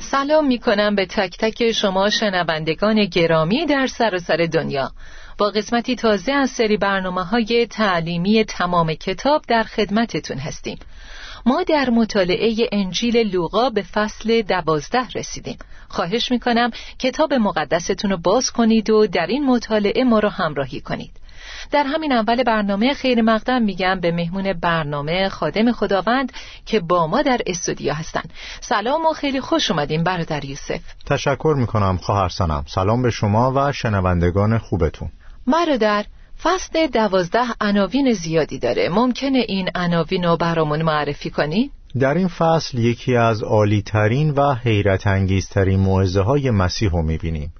سلام می کنم به تک تک شما شنوندگان گرامی در سراسر سر دنیا. با قسمتی تازه از سری برنامه های تعلیمی تمام کتاب در خدمتتون هستیم. ما در مطالعه انجیل لوقا به فصل دوازده رسیدیم. خواهش می‌کنم کتاب مقدستون رو باز کنید و در این مطالعه ما رو همراهی کنید. در همین اول برنامه خیر مقدم میگم به مهمون برنامه خادم خداوند که با ما در استودیو هستن سلام و خیلی خوش اومدیم برادر یوسف. تشکر می‌کنم خواهر سنم. سلام به شما و شنوندگان خوبتون. برادر فصل دوازده عناوین زیادی داره. ممکنه این عناوین رو برامون معرفی کنی؟ در این فصل یکی از عالیترین و حیرت انگیزترین موعظه های مسیح رو می‌بینیم.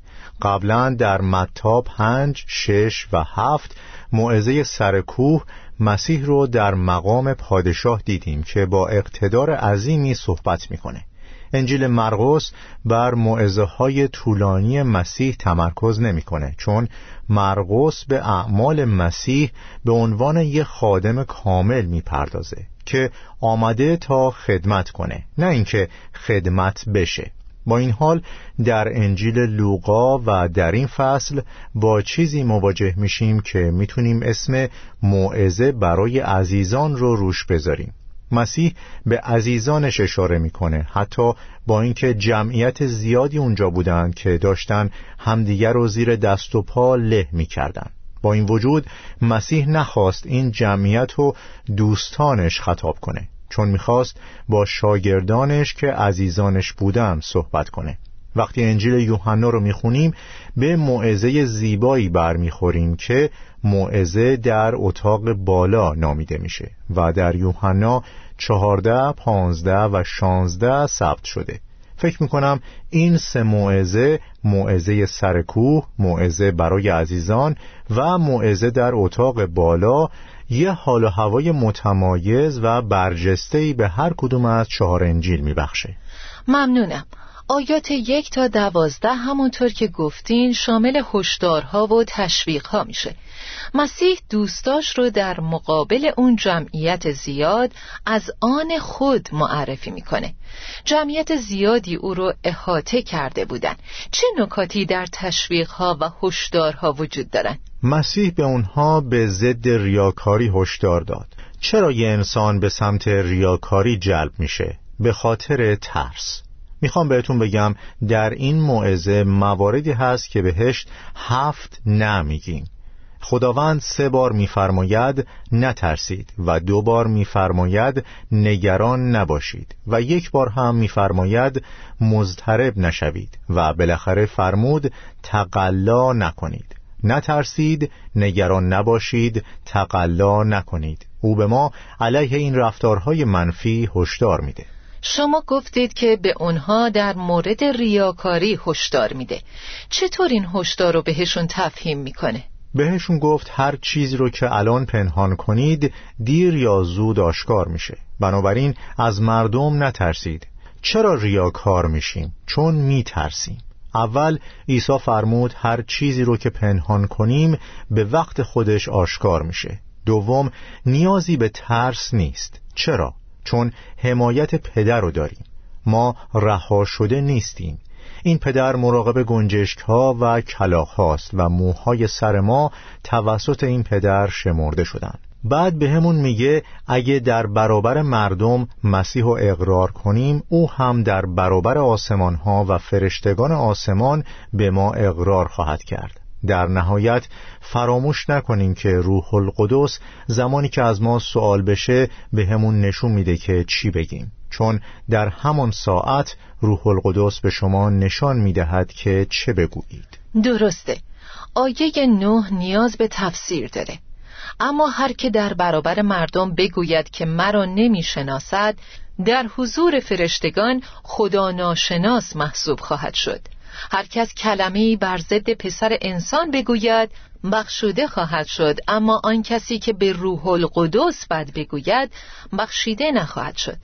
قبلا در متا پنج، شش و هفت موعظه سرکوه مسیح رو در مقام پادشاه دیدیم که با اقتدار عظیمی صحبت می‌کنه. انجیل مرقس بر معزه های طولانی مسیح تمرکز نمی‌کنه چون مرقس به اعمال مسیح به عنوان یک خادم کامل می‌پردازه که آمده تا خدمت کنه نه اینکه خدمت بشه. با این حال در انجیل لوقا و در این فصل با چیزی مواجه میشیم که می‌تونیم اسم موعظه برای عزیزان رو روش بذاریم. مسیح به عزیزانش اشاره می‌کنه حتی با اینکه جمعیت زیادی اونجا بودند که داشتن همدیگر رو زیر دست و پا له می‌کردن. با این وجود مسیح نخواست این جمعیت رو دوستانش خطاب کنه. چون می‌خواست با شاگردانش که عزیزانش بودن صحبت کنه. وقتی انجیل یوحنا رو می‌خونیم به موعظه زیبایی برمیخوریم که موعظه در اتاق بالا نامیده میشه و در یوحنا چهارده، پانزده و شانزده ثبت شده. فکر می‌کنم این سه موعظه موعظه سرکوه، موعظه برای عزیزان و موعظه در اتاق بالا یه حال و هوای متمایز و برجسته‌ای به هر کدوم از چهار انجیل میبخشه. ممنونم. آیات یک تا دوازده همونطور که گفتین شامل هشدارها و تشویقها میشه. مسیح دوستاش رو در مقابل اون جمعیت زیاد از آن خود معرفی می‌کنه. جمعیت زیادی او رو احاطه کرده بودن. چه نکاتی در تشویقها و هشدارها وجود دارن؟ مسیح به اونها به ضد ریاکاری هشدار داد. چرا یه انسان به سمت ریاکاری جلب میشه؟ به خاطر ترس. می‌خوام بهتون بگم در این موعظه مواردی هست که بهش هفت نمیگیم. خداوند سه بار میفرماید نترسید و دو بار میفرماید نگران نباشید و یک بار هم میفرماید مضطرب نشوید و بالاخره فرمود تقلا نکنید. نترسید نگران نباشید تقلا نکنید. او به ما علیه این رفتارهای منفی هشدار میده. شما گفتید که به اونها در مورد ریاکاری هشدار میده. چطور این هشدار رو بهشون تفهیم می‌کنه؟ بهشون گفت هر چیزی رو که الان پنهان کنید دیر یا زود آشکار میشه. بنابراین از مردم نترسید. چرا ریاکار میشیم؟ چون میترسیم. اول عیسی فرمود هر چیزی رو که پنهان کنیم به وقت خودش آشکار میشه. دوم نیازی به ترس نیست. چرا؟ چون حمایت پدر رو داریم. ما رها شده نیستیم. این پدر مراقب گنجشک ها و کلاخ هاست و موهای سر ما توسط این پدر شمرده شدن. بعد به همون میگه اگه در برابر مردم مسیح و اقرار کنیم او هم در برابر آسمان ها و فرشتگان آسمان به ما اقرار خواهد کرد. در نهایت فراموش نکنیم که روح القدس زمانی که از ما سوال بشه به همون نشون میده که چی بگیم. چون در همان ساعت روح القدس به شما نشان می‌دهد که چه بگویید. درسته. آیه نه نیاز به تفسیر داره. اما هر که در برابر مردم بگوید که مرا نمی‌شناسد در حضور فرشتگان خدا ناشناس محسوب خواهد شد. هر کس کلمه‌ای بر ضد پسر انسان بگوید بخشوده خواهد شد. اما آن کسی که به روح القدس بد بگوید بخشیده نخواهد شد.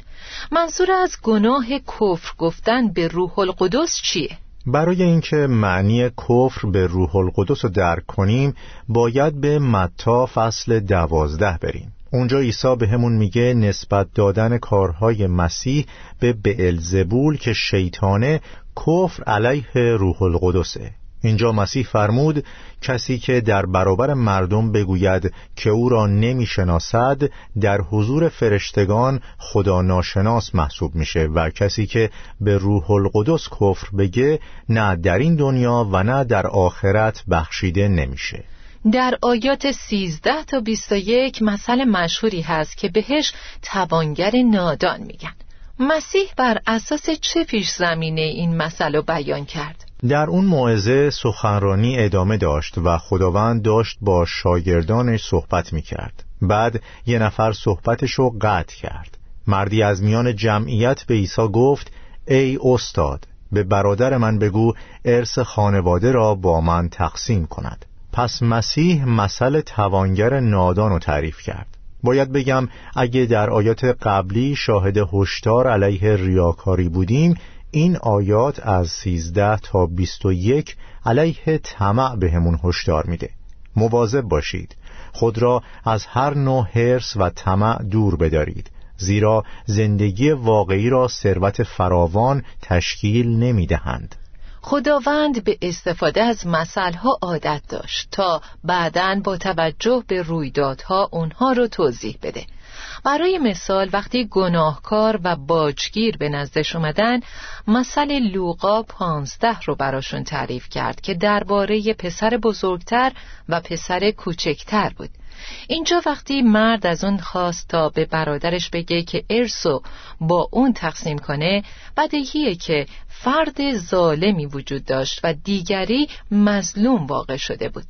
منظور از گناه کفر گفتن به روح القدس چیه؟ برای اینکه معنی کفر به روح القدس رو درک کنیم باید به متا فصل دوازده بریم. اونجا عیسی به همون میگه نسبت دادن کارهای مسیح به بعلزبول که شیطانه کفر علیه روح القدسه اینجا مسیح فرمود کسی که در برابر مردم بگوید که او را نمی‌شناسد در حضور فرشتگان خدا ناشناس محسوب میشه و کسی که به روح القدس کفر بگه نه در این دنیا و نه در آخرت بخشیده نمیشه. در آیات 13 تا 21 مسئله مشهوری هست که بهش توانگر نادان میگن. مسیح بر اساس چه پیش زمینه این مسئله بیان کرد؟ در اون موعظه سخنرانی ادامه داشت و خداوند داشت با شاگردانش صحبت می کرد بعد یه نفر صحبتش رو قطع کرد. مردی از میان جمعیت به عیسی گفت ای استاد به برادر من بگو ارث خانواده را با من تقسیم کند. پس مسیح مسئله توانگر نادان رو تعریف کرد. باید بگم اگه در آیات قبلی شاهد هشدار علیه ریاکاری بودیم این آیات از 13 تا 21 علیه طمع بهمون هشدار میده. مواظب باشید. خود را از هر نوع حرس و طمع دور بدارید. زیرا زندگی واقعی را ثروت فراوان تشکیل نمی‌دهند. خداوند به استفاده از مسئله عادت داشت تا بعدا با توجه به رویدادها اونها رو توضیح بده. برای مثال وقتی گناهکار و باجگیر به نزدش اومدن مثل لوقا پانزده رو براشون تعریف کرد که درباره پسر بزرگتر و پسر کوچکتر بود. اینجا وقتی مرد از اون خواست تا به برادرش بگه که ارسو با اون تقسیم کنه بدهیه که فرد ظالمی وجود داشت و دیگری مظلوم واقع شده بود.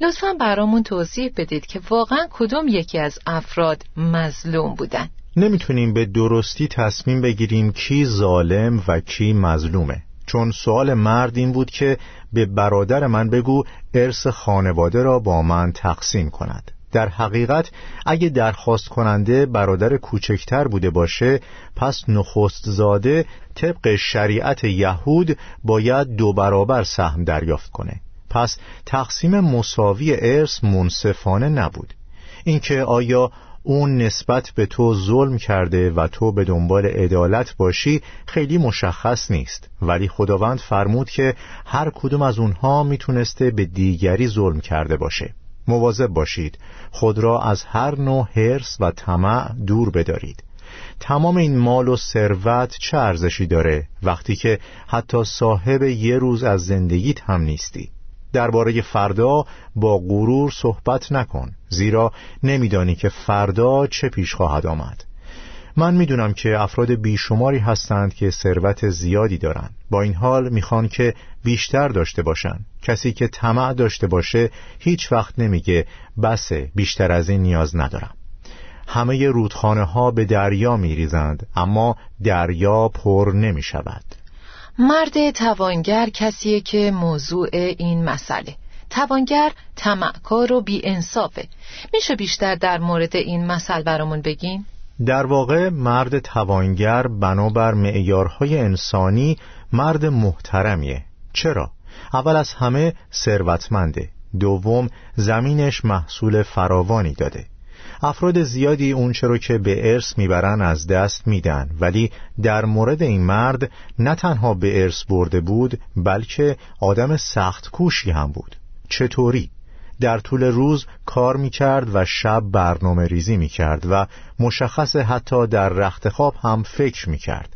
لطفا برامون توضیح بدید که واقعا کدوم یکی از افراد مظلوم بودن. نمی‌تونیم به درستی تصمیم بگیریم کی ظالم و کی مظلومه. چون سوال مرد این بود که به برادر من بگو ارث خانواده را با من تقسیم کند. در حقیقت اگه درخواست کننده برادر کوچکتر بوده باشه پس نخست زاده طبق شریعت یهود باید دو برابر سهم دریافت کنه. پس تقسیم مساوی ارث منصفانه نبود. اینکه آیا اون نسبت به تو ظلم کرده و تو به دنبال عدالت باشی خیلی مشخص نیست. ولی خداوند فرمود که هر کدوم از اونها می‌تونسته به دیگری ظلم کرده باشه. مواظب باشید. خود را از هر نوع حرس و طمع دور بدارید. تمام این مال و ثروت چه ارزشی داره وقتی که حتی صاحب یه روز از زندگیت هم نیستی؟ درباره فردا با غرور صحبت نکن زیرا نمیدانی که فردا چه پیش خواهد آمد. من می‌دونم که افراد بیشماری هستند که ثروت زیادی دارند. با این حال می‌خوان که بیشتر داشته باشن کسی که طمع داشته باشه هیچ وقت نمیگه بسه بیشتر از این نیاز ندارم. همه رودخانه ها به دریا میریزند اما دریا پر نمی شود مرد توانگر کسیه که موضوع این مسئله. توانگر طمعکار و بی انصافه میشه بیشتر در مورد این مسئله برامون بگین؟ در واقع مرد توانگر بنابر معیارهای انسانی مرد محترمیه. چرا؟ اول از همه ثروتمنده. دوم زمینش محصول فراوانی داده. افراد زیادی اونچه رو که به ارث می‌برن از دست میدن. ولی در مورد این مرد نه تنها به ارث برده بود بلکه آدم سخت کوشی هم بود. چطوری؟ در طول روز کار می‌کرد و شب برنامه ریزی می‌کرد و مشخص حتی در رخت خواب هم فکر می‌کرد.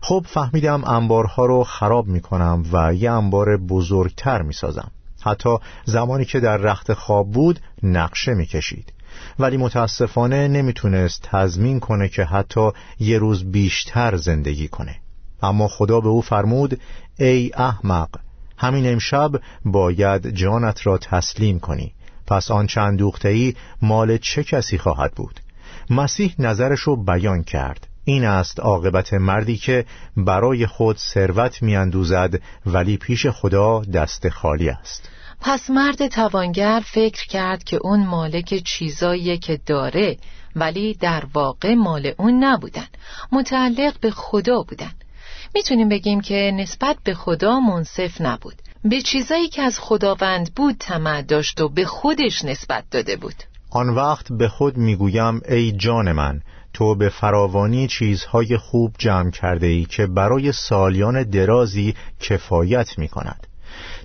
خب فهمیدم انبارها رو خراب می‌کنم و یه انبار بزرگتر می‌سازم. حتی زمانی که در رخت خواب بود نقشه می‌کشید. ولی متاسفانه نمی‌تونست تضمین کنه که حتی یه روز بیشتر زندگی کنه. اما خدا به او فرمود ای احمق همین امشب باید جانت را تسلیم کنی. پس آن چند ای مال چه کسی خواهد بود؟ مسیح نظرش رو بیان کرد. این است عاقبت مردی که برای خود ثروت میاندوزد ولی پیش خدا دست خالی است. پس مرد توانگر فکر کرد که اون مالک چیزایی که داره ولی در واقع مال اون نبودن. متعلق به خدا بودن. می‌تونیم بگیم که نسبت به خدا منصف نبود. به چیزایی که از خداوند بود طمع داشت و به خودش نسبت داده بود. آن وقت به خود می‌گویم ای جان من تو به فراوانی چیزهای خوب جمع کرده ای که برای سالیان درازی کفایت می کند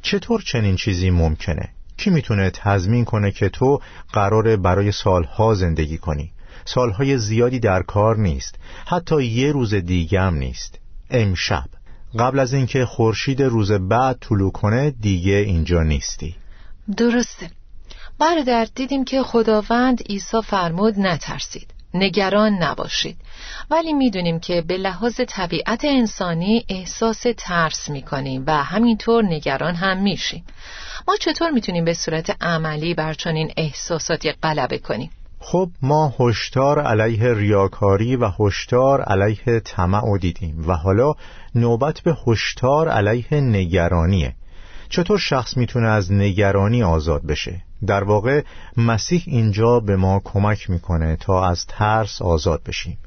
چطور چنین چیزی ممکنه؟ کی می‌تونه تضمین کنه که تو قراره برای سالها زندگی کنی؟ سالهای زیادی در کار نیست. حتی یه روز دیگه هم نیست. امشب. قبل از اینکه خورشید روز بعد طلوع کنه دیگه اینجا نیستی. درسته. برادر دیدیم که خداوند عیسی فرمود نترسید. نگران نباشید. ولی می‌دونیم که به لحاظ طبیعت انسانی احساس ترس می‌کنیم و همینطور نگران هم میشیم. ما چطور می‌تونیم به صورت عملی بر چنین احساساتی غلبه کنیم؟ خب ما هشدار علیه ریاکاری و هشدار علیه طمع دیدیم و حالا نوبت به هشدار علیه نگرانیه. چطور شخص می‌تونه از نگرانی آزاد بشه؟ در واقع مسیح اینجا به ما کمک می‌کنه تا از ترس آزاد بشیم.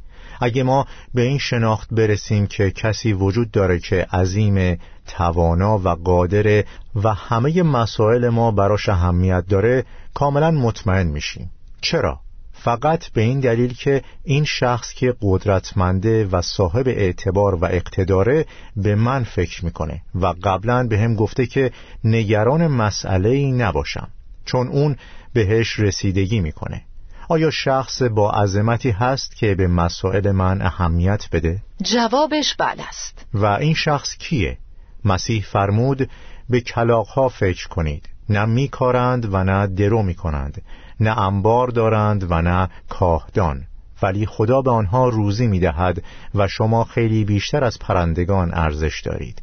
اگه ما به این شناخت برسیم که کسی وجود داره که عظیم توانا و قادره و همه مسائل ما براش اهمیت داره کاملا مطمئن میشیم. چرا؟ فقط به این دلیل که این شخص که قدرتمنده و صاحب اعتبار و اقتداره به من فکر می‌کنه و قبلا به هم گفته که نگران مسئله ای نباشم چون اون بهش رسیدگی می‌کنه آیا شخص با عظمتی هست که به مسائل من اهمیت بده؟ جوابش بله است و این شخص کیه؟ مسیح فرمود به کلاقها فکر کنید نه میکارند و نه درو می‌کنند نه انبار دارند و نه کاهدان. ولی خدا به آنها روزی می‌دهد و شما خیلی بیشتر از پرندگان ارزش دارید.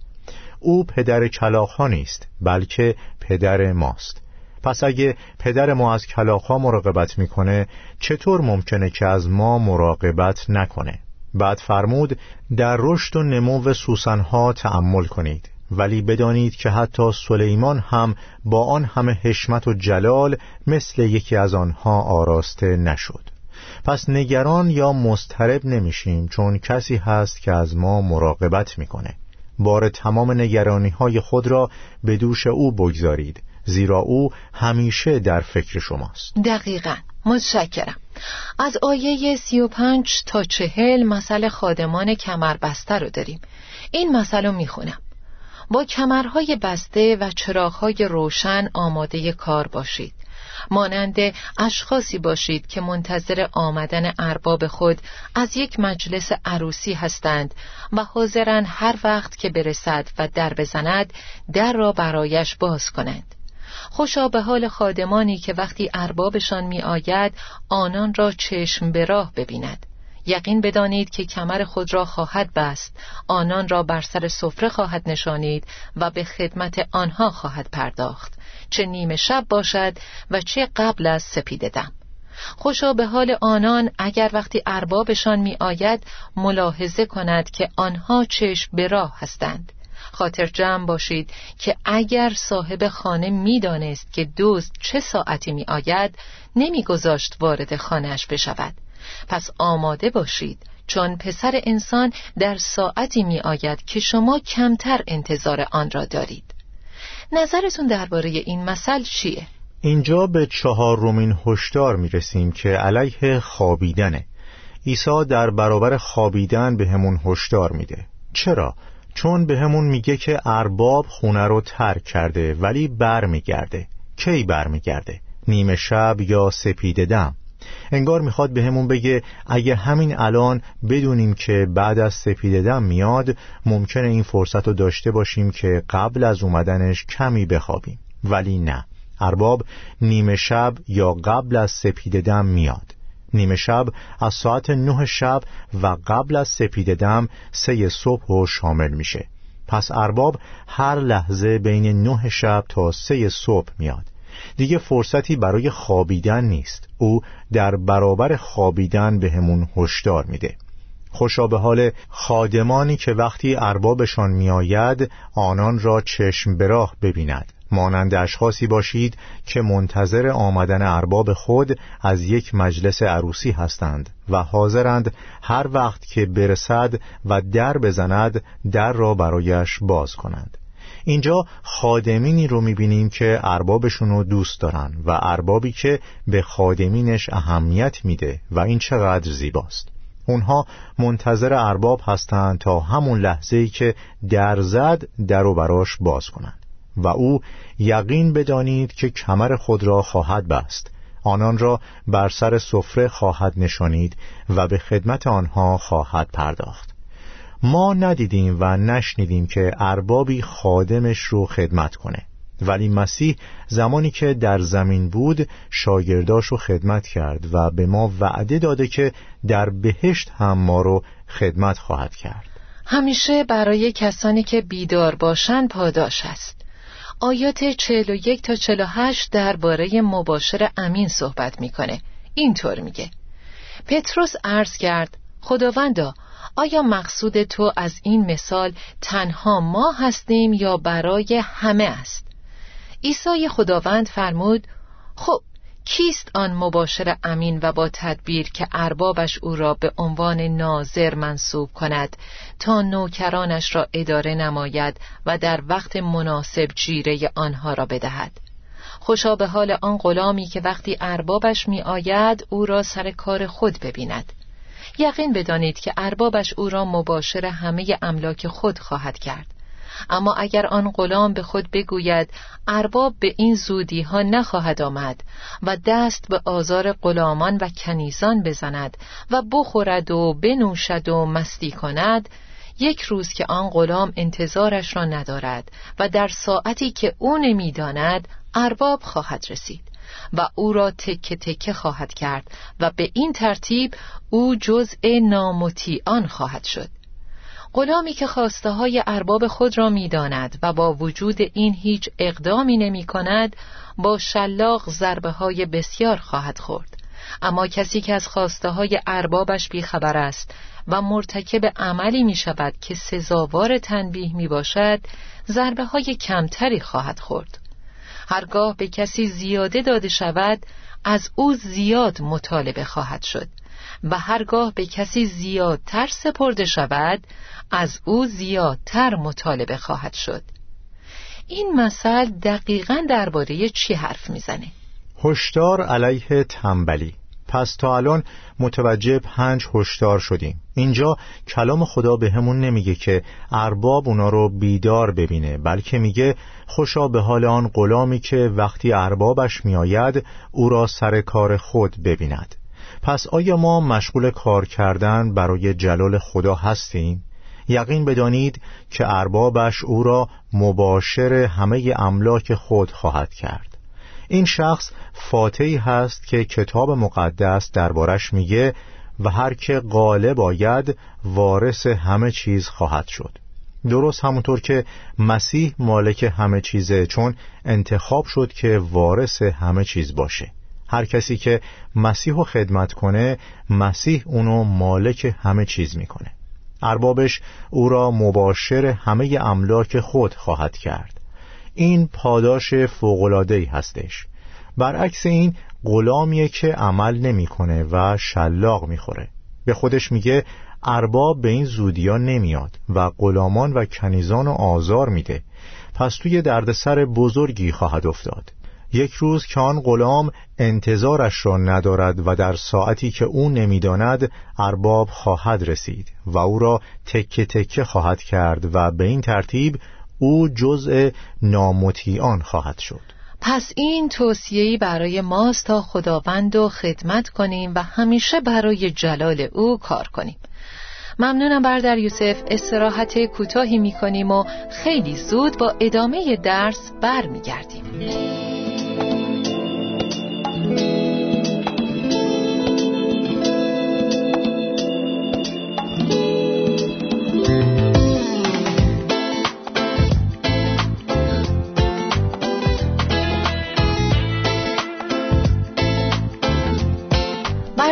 او پدر کلاخ نیست بلکه پدر ماست. پس اگه پدر ما از کلاخ مراقبت می‌کنه چطور ممکنه که از ما مراقبت نکنه؟ بعد فرمود در رشد و نمو سوسنها تأمل کنید. ولی بدانید که حتی سلیمان هم با آن همه حشمت و جلال مثل یکی از آنها آراسته نشد. پس نگران یا مسترب نمیشیم چون کسی هست که از ما مراقبت می‌کنه. بار تمام نگرانی های خود را به دوش او بگذارید زیرا او همیشه در فکر شماست. دقیقا. متشکرم. از آیه سی و پنج تا چهل مسئله خادمان کمربسته رو داریم. این مسئله می‌خونم. با کمرهای بسته و چراغهای روشن آماده کار باشید. مانند اشخاصی باشید که منتظر آمدن ارباب خود از یک مجلس عروسی هستند و حاضرن هر وقت که برسد و در بزند در را برایش باز کنند. خوشا به حال خادمانی که وقتی اربابشان می آید آنان را چشم به راه ببیند. یقین بدانید که کمر خود را خواهد بست آنان را بر سر سفره خواهد نشانید و به خدمت آنها خواهد پرداخت. چه نیمه شب باشد و چه قبل از سپید دم. خوشا به حال آنان اگر وقتی اربابشان می آید ملاحظه کند که آنها چشم به راه هستند. خاطر جمع باشید که اگر صاحب خانه می‌دانست که دوست چه ساعتی می آید نمیگذاشت وارد خانهش بشود. پس آماده باشید چون پسر انسان در ساعتی می آید که شما کمتر انتظار آن را دارید نظرتون درباره این مثل چیه؟ اینجا به چهار رومین هشدار می رسیم که علیه خوابیدنه عیسی در برابر خوابیدن به همون هشدار میده چرا؟ چون به همون میگه که ارباب خونه رو ترک کرده ولی بر میگرده کی بر میگرده؟ نیمه شب یا سپیده دم انگار می‌خواد به همون بگه اگه همین الان بدونیم که بعد از سپیددم میاد ممکنه این فرصت رو داشته باشیم که قبل از اومدنش کمی بخوابیم. ولی نه. ارباب نیمه شب یا قبل از سپید دم میاد. نیمه شب از ساعت نه شب و قبل از سپید دم سه صبح و شامل میشه. پس ارباب هر لحظه بین نه شب تا سه صبح میاد. دیگه فرصتی برای خوابیدن نیست. او در برابر خوابیدن به همون هشدار میده. خوشا به حال خادمانی که وقتی اربابشان میآید آنان را چشم براه ببیند. مانند اشخاصی باشید که منتظر آمدن ارباب خود از یک مجلس عروسی هستند و حاضرند هر وقت که برسد و در بزند در را برایش باز کنند. اینجا خادمینی رو می‌بینیم که اربابشون رو دوست دارن و اربابی که به خادمینش اهمیت میده و این چقدر زیباست. اونها منتظر ارباب هستند تا همون لحظه ای که در زد در و براش باز کنند و او یقین بدانید که کمر خود را خواهد بست. آنان را بر سر سفره خواهد نشانید و به خدمت آنها خواهد پرداخت. ما ندیدیم و نشنیدیم که اربابی خادمش رو خدمت کنه. ولی مسیح زمانی که در زمین بود شاگرداش رو خدمت کرد و به ما وعده داده که در بهشت هم ما رو خدمت خواهد کرد. همیشه برای کسانی که بیدار باشند پاداش است. آیات 41 تا 48 درباره مباشر امین صحبت می‌کنه. اینطور میگه. پتروس عرض کرد خداوندا آیا مقصود تو از این مثال تنها ما هستیم یا برای همه است؟ عیسی خداوند فرمود خب کیست آن مباشر امین و با تدبیر که اربابش او را به عنوان ناظر منصوب کند تا نوکرانش را اداره نماید و در وقت مناسب جیره آنها را بدهد؟ خوشا به حال آن غلامی که وقتی اربابش می آید او را سر کار خود ببیند. یقین بدانید که اربابش او را مباشر همه املاک خود خواهد کرد. اما اگر آن غلام به خود بگوید ارباب به این زودی ها نخواهد آمد و دست به آزار غلامان و کنیزان بزند و بخورد و بنوشد و مستی کند یک روز که آن غلام انتظارش را ندارد و در ساعتی که او نمی‌داند ارباب خواهد رسید. و او را تکه تکه خواهد کرد و به این ترتیب او جزء نامطیعان خواهد شد. غلامی که خواسته های ارباب خود را می‌داند و با وجود این هیچ اقدامی نمی کند با شلاق ضربه های بسیار خواهد خورد. اما کسی که از خواسته های اربابش بیخبر است و مرتکب عملی می شود که سزاوار تنبیه می باشد ضربه های کمتری خواهد خورد. هرگاه به کسی زیاده داده شود از او زیاد مطالبه خواهد شد و هرگاه به کسی زیادتر سپرده شود از او زیادتر مطالبه خواهد شد این مثل دقیقا درباره چی حرف می‌زنه؟ هشدار علیه تنبلی پس تا الان متوجه پنج هشدار شدیم. اینجا کلام خدا به همون نمیگه که ارباب اونا رو بیدار ببینه بلکه میگه خوشا به حال آن غلامی که وقتی اربابش میآید او را سر کار خود ببیند. پس آیا ما مشغول کار کردن برای جلال خدا هستیم؟ یقین بدانید که اربابش او را مباشر همه املاک خود خواهد کرد. این شخص فاتحی هست که کتاب مقدس دربارش میگه و هر که غالب آید وارث همه چیز خواهد شد. درست همونطور که مسیح مالک همه چیزه چون انتخاب شد که وارث همه چیز باشه. هر کسی که مسیح رو خدمت کنه مسیح اونو مالک همه چیز می‌کنه. اربابش او را مباشر همه املاک خود خواهد کرد. این پاداش فوقلادهی هستش. برعکس این غلامیه که عمل نمی‌کنه و شلاق می‌خوره. به خودش میگه ارباب به این زودیا نمیاد و غلامان و کنیزان آزار میده. پس توی دردسر بزرگی خواهد افتاد. یک روز که آن غلام انتظارش را ندارد و در ساعتی که او نمی‌داند ارباب خواهد رسید و او را تکه تکه خواهد کرد و به این ترتیب او جزء نامطیعان خواهد شد. پس این توصیه‌ای برای ماست تا خداوند و خدمت کنیم و همیشه برای جلال او کار کنیم. ممنونم بردر یوسف. استراحت کوتاهی می‌کنیم و خیلی زود با ادامه درس برمیگردیم.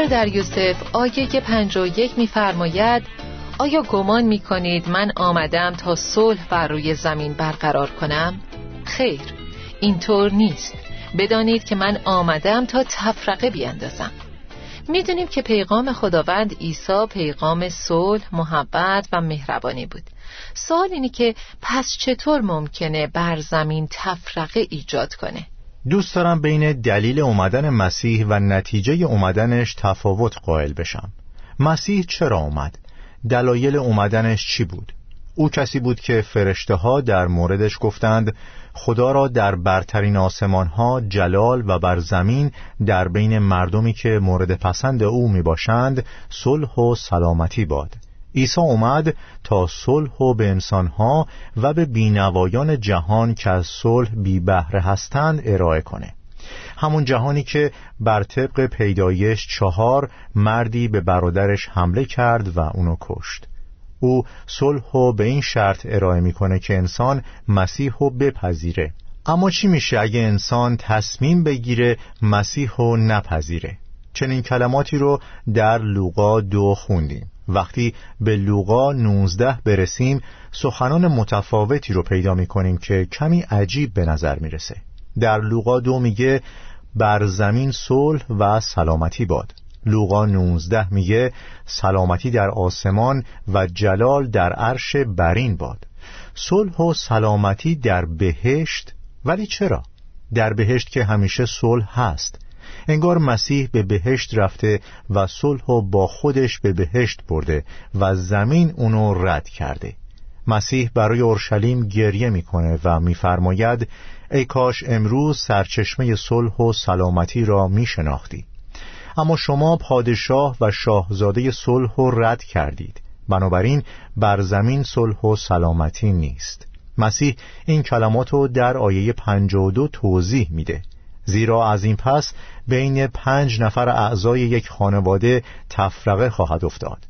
در یوسف آیه پنج و یک میفرماید آیا گمان می کنید من آمدم تا صلح بر روی زمین برقرار کنم؟ خیر اینطور نیست بدانید که من آمدم تا تفرقه بیندازم می‌دونیم که پیغام خداوند عیسی پیغام صلح، محبت و مهربانی بود سوال اینه که پس چطور ممکنه بر زمین تفرقه ایجاد کنه؟ دوست دارم بین دلیل اومدن مسیح و نتیجه اومدنش تفاوت قائل بشم مسیح چرا اومد؟ دلایل اومدنش چی بود؟ او کسی بود که فرشته ها در موردش گفتند خدا را در برترین آسمان ها جلال و بر زمین در بین مردمی که مورد پسند او می باشند صلح و سلامتی باد عیسی اومد تا صلح و به انسانها و به بینوایان جهان که از صلح بی بهره هستند ارائه کنه. همون جهانی که بر طبق پیدایش چهار مردی به برادرش حمله کرد و اونو کشت. او صلح و به این شرط ارائه می‌کنه که انسان مسیح رو بپذیره. اما چی میشه اگه انسان تصمیم بگیره مسیح رو نپذیره؟ چنین کلماتی رو در لوقا دو خوندیم. وقتی به لوقا 19 برسیم سخنان متفاوتی رو پیدا می کنیم که کمی عجیب به نظر می‌رسه. در لوقا دو میگه بر زمین صلح و سلامتی باد. لوقا 19 میگه سلامتی در آسمان و جلال در عرش برین باد. صلح و سلامتی در بهشت ولی چرا؟ در بهشت که همیشه صلح هست. انگار مسیح به بهشت رفته و صلح و با خودش به بهشت برده و زمین اونو رد کرده. مسیح برای اورشلیم گریه می‌کنه و میفرماید ای کاش امروز سرچشمه صلح و سلامتی را میشناختی. اما شما پادشاه و شاهزاده صلح و رد کردید. بنابراین بر زمین صلح و سلامتی نیست. مسیح این کلمات رو در آیه 52 توضیح میده. زیرا از این پس بین پنج نفر اعضای یک خانواده تفرقه خواهد افتاد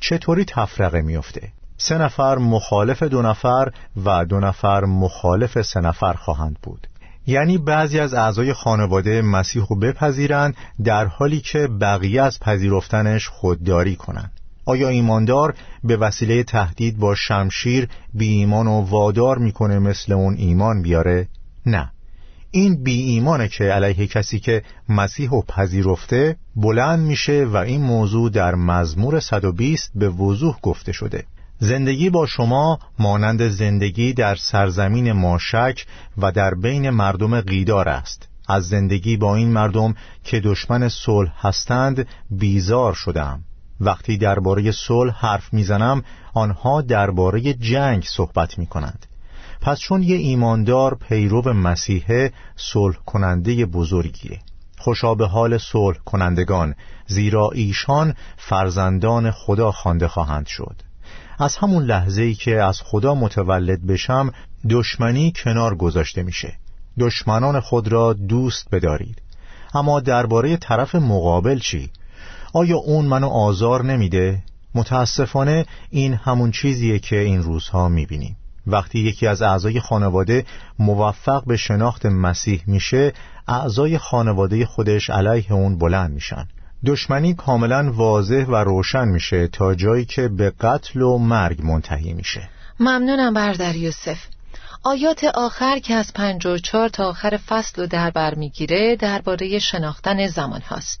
چطوری تفرقه میافته؟ سه نفر مخالف دو نفر و دو نفر مخالف سه نفر خواهند بود یعنی بعضی از اعضای خانواده مسیح رو بپذیرند در حالی که بقیه از پذیرفتنش خودداری کنند آیا ایماندار به وسیله تهدید با شمشیر بی ایمان و وادار می‌کنه مثل اون ایمان بیاره؟ نه این بی ایمانه که علیه کسی که مسیح و پذیرفته بلند میشه و این موضوع در مزمور 120 به وضوح گفته شده. زندگی با شما مانند زندگی در سرزمین ماشک و در بین مردم قیدار است. از زندگی با این مردم که دشمن صلح هستند بیزار شدم. وقتی درباره صلح حرف می‌زنم آنها درباره جنگ صحبت می کنند پس چون یه ایماندار پیرو مسیحه صلح کننده بزرگیه خوشا به حال صلح کنندگان زیرا ایشان فرزندان خدا خوانده خواهند شد از همون لحظه ای که از خدا متولد بشم دشمنی کنار گذاشته میشه دشمنان خود را دوست بدارید اما درباره طرف مقابل چی؟ آیا اون منو آزار نمیده؟ متاسفانه این همون چیزیه که این روزها می‌بینیم وقتی یکی از اعضای خانواده موفق به شناخت مسیح میشه اعضای خانواده خودش علیه اون بلند میشن. دشمنی کاملا واضح و روشن میشه تا جایی که به قتل و مرگ منتهی میشه. ممنونم بردر یوسف. آیات آخر که از پنج و چار تا آخر فصل رو در بر می‌گیره درباره شناختن زمان هاست.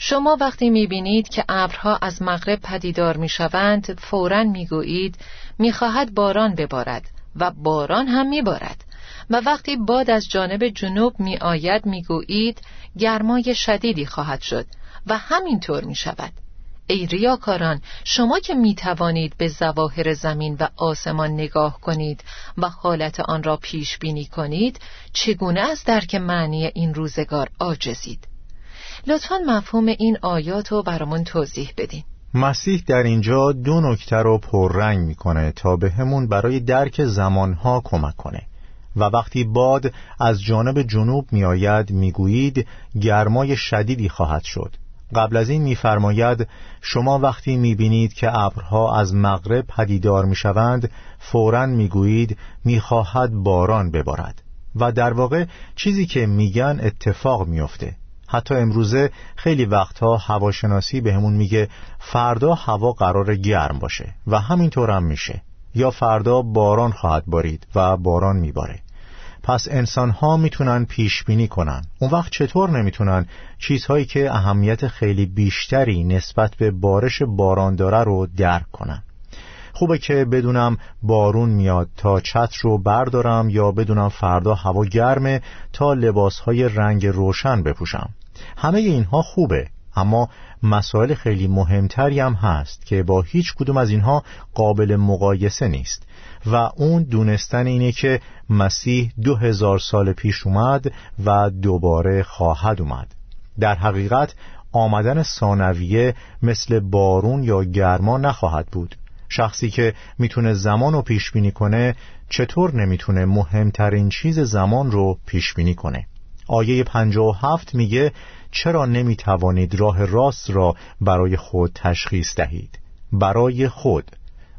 شما وقتی می‌بینید که ابرها از مغرب پدیدار می‌شوند فورا می‌گویید می‌خواهد باران ببارد و باران هم میبارد. و وقتی باد از جانب جنوب میآید می‌گویید گرمای شدیدی خواهد شد و همینطور می‌شود. ای ریاکاران شما که می توانید به زواهر زمین و آسمان نگاه کنید و حالت آن را پیش بینی کنید چگونه از درک معنی این روزگار آجزید لطفا مفهوم این آیات رو برامون توضیح بدین. مسیح در اینجا دو نکته رو پررنگ می‌کنه تا به همون برای درک زمانها کمک کنه. و وقتی باد از جانب جنوب میآید می‌گویید گرمای شدیدی خواهد شد. قبل از این میفرماید شما وقتی می‌بینید که ابرها از مغرب پدیدار می‌شوند فورا می‌گویید می‌خواهد باران ببارد. و در واقع چیزی که میگن اتفاق میفته حتی امروزه خیلی وقتها هواشناسی به همون میگه فردا هوا قرار گرم باشه و همینطور هم میشه. یا فردا باران خواهد بارید و باران میباره. پس انسان ها می‌تونن پیش بینی کنن. اون وقت چطور نمی‌تونن؟ چیزهایی که اهمیت خیلی بیشتری نسبت به بارش باران داره رو درک کنن. خوبه که بدونم بارون میاد. تا چتر رو بردارم یا بدونم فردا هوا گرمه تا لباسهای رنگ روشن بپوشم. همه اینها خوبه اما مسائل خیلی مهمتری هم هست که با هیچ کدوم از اینها قابل مقایسه نیست. و اون دونستن اینه که مسیح دو هزار سال پیش اومد و دوباره خواهد اومد. در حقیقت آمدن ثانویه مثل بارون یا گرما نخواهد بود. شخصی که می‌تونه زمان رو پیش بینی کنه چطور نمی‌تونه مهمترین چیز زمان رو پیش بینی کنه؟ آیه 57 میگه چرا نمی‌توانید راه راست را برای خود تشخیص دهید؟ برای خود.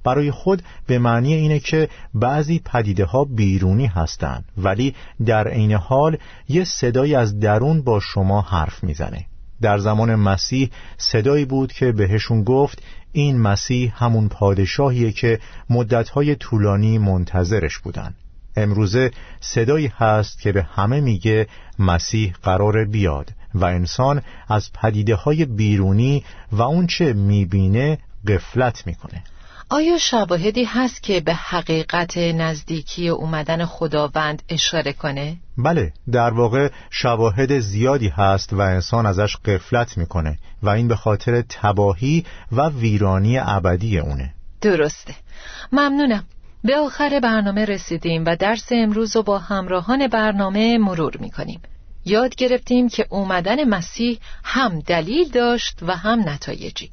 برای خود به معنی اینه که بعضی پدیده ها بیرونی هستند ولی در عین حال یه صدایی از درون با شما حرف می‌زنه. در زمان مسیح صدایی بود که بهشون گفت این مسیح همون پادشاهیه که مدتهای طولانی منتظرش بودن. امروزه صدایی هست که به همه میگه مسیح قرار بیاد و انسان از پدیده های بیرونی و اون چه می‌بینه قفلت می‌کنه. آیا شواهدی هست که به حقیقت نزدیکی اومدن خداوند اشاره کنه؟ بله در واقع شواهد زیادی هست و انسان ازش قفلت می‌کنه و این به خاطر تباهی و ویرانی ابدی اونه. درسته. ممنونم. به آخر برنامه رسیدیم و درس امروز رو با همراهان برنامه مرور می‌کنیم. یاد گرفتیم که اومدن مسیح هم دلیل داشت و هم نتایجی.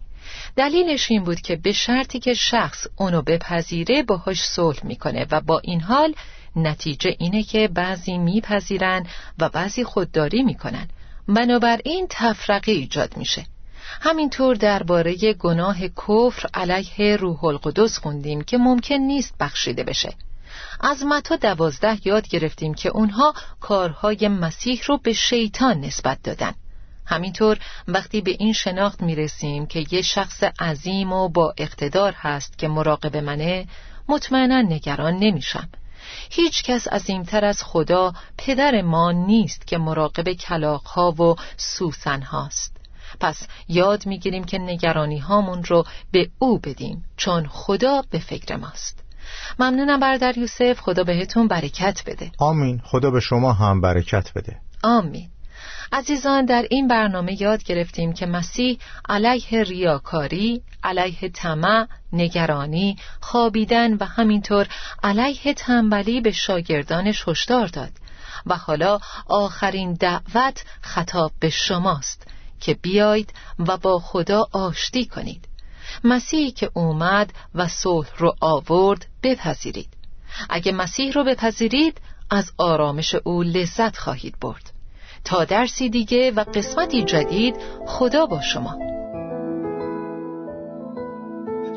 دلیلش این بود که به شرطی که شخص اونو بپذیره باهاش صلح می‌کنه و با این حال نتیجه اینه که بعضی میپذیرن و بعضی خودداری می‌کنن. بنابراین تفرقه ایجاد میشه. همینطور درباره گناه کفر علیه روح القدس خوندیم که ممکن نیست بخشیده بشه. از متا دوازده یاد گرفتیم که اونها کارهای مسیح رو به شیطان نسبت دادن. همینطور وقتی به این شناخت می‌رسیم که یه شخص عظیم و با اقتدار هست که مراقب منه مطمئنا نگران نمیشم. هیچ کس عظیمتر از خدا پدر ما نیست که مراقب کلاقها و سوسن هاست پس یاد می‌گیریم که نگرانی هامون رو به او بدیم چون خدا به فکر ماست. ممنونم بردر یوسف خدا بهتون برکت بده. آمین. خدا به شما هم برکت بده. آمین. عزیزان در این برنامه یاد گرفتیم که مسیح علیه ریاکاری، علیه طمع، نگرانی، خوابیدن و همینطور علیه تنبلی به شاگردانش هشدار داد. و حالا آخرین دعوت خطاب به شماست که بیایید و با خدا آشتی کنید. مسیحی که اومد و صلح رو آورد بپذیرید. اگه مسیح رو بپذیرید از آرامش او لذت خواهید برد. تا درسی دیگه و قسمتی جدید خدا با شما.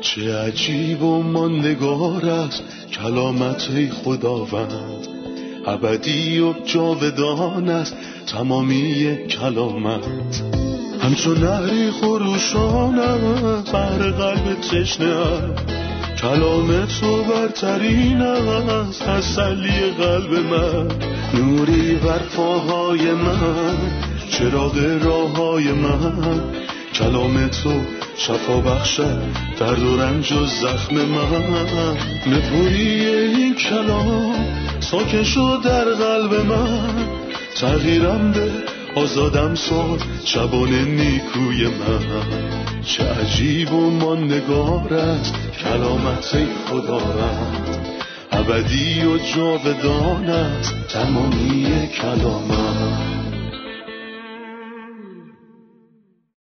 چه عجیب و ماندگار است کلامت خداوند. ابدی و جاودان است تمامی کلامت. همچون نهری خروشانم بر قلب تشنه کلام تو برترین است تسلی قلب من. نوری بر پاهای من چراغ راه های من. کلام تو شفا بخشد درد و رنج و زخم من. نپوری این کلام ساکن شد در قلب من. تغییرم به آزادم ساد شبان نیکوی من. چه عجیب و ماندگار است کلامت خدا رد ابدی و جاودان است تمامی کلامت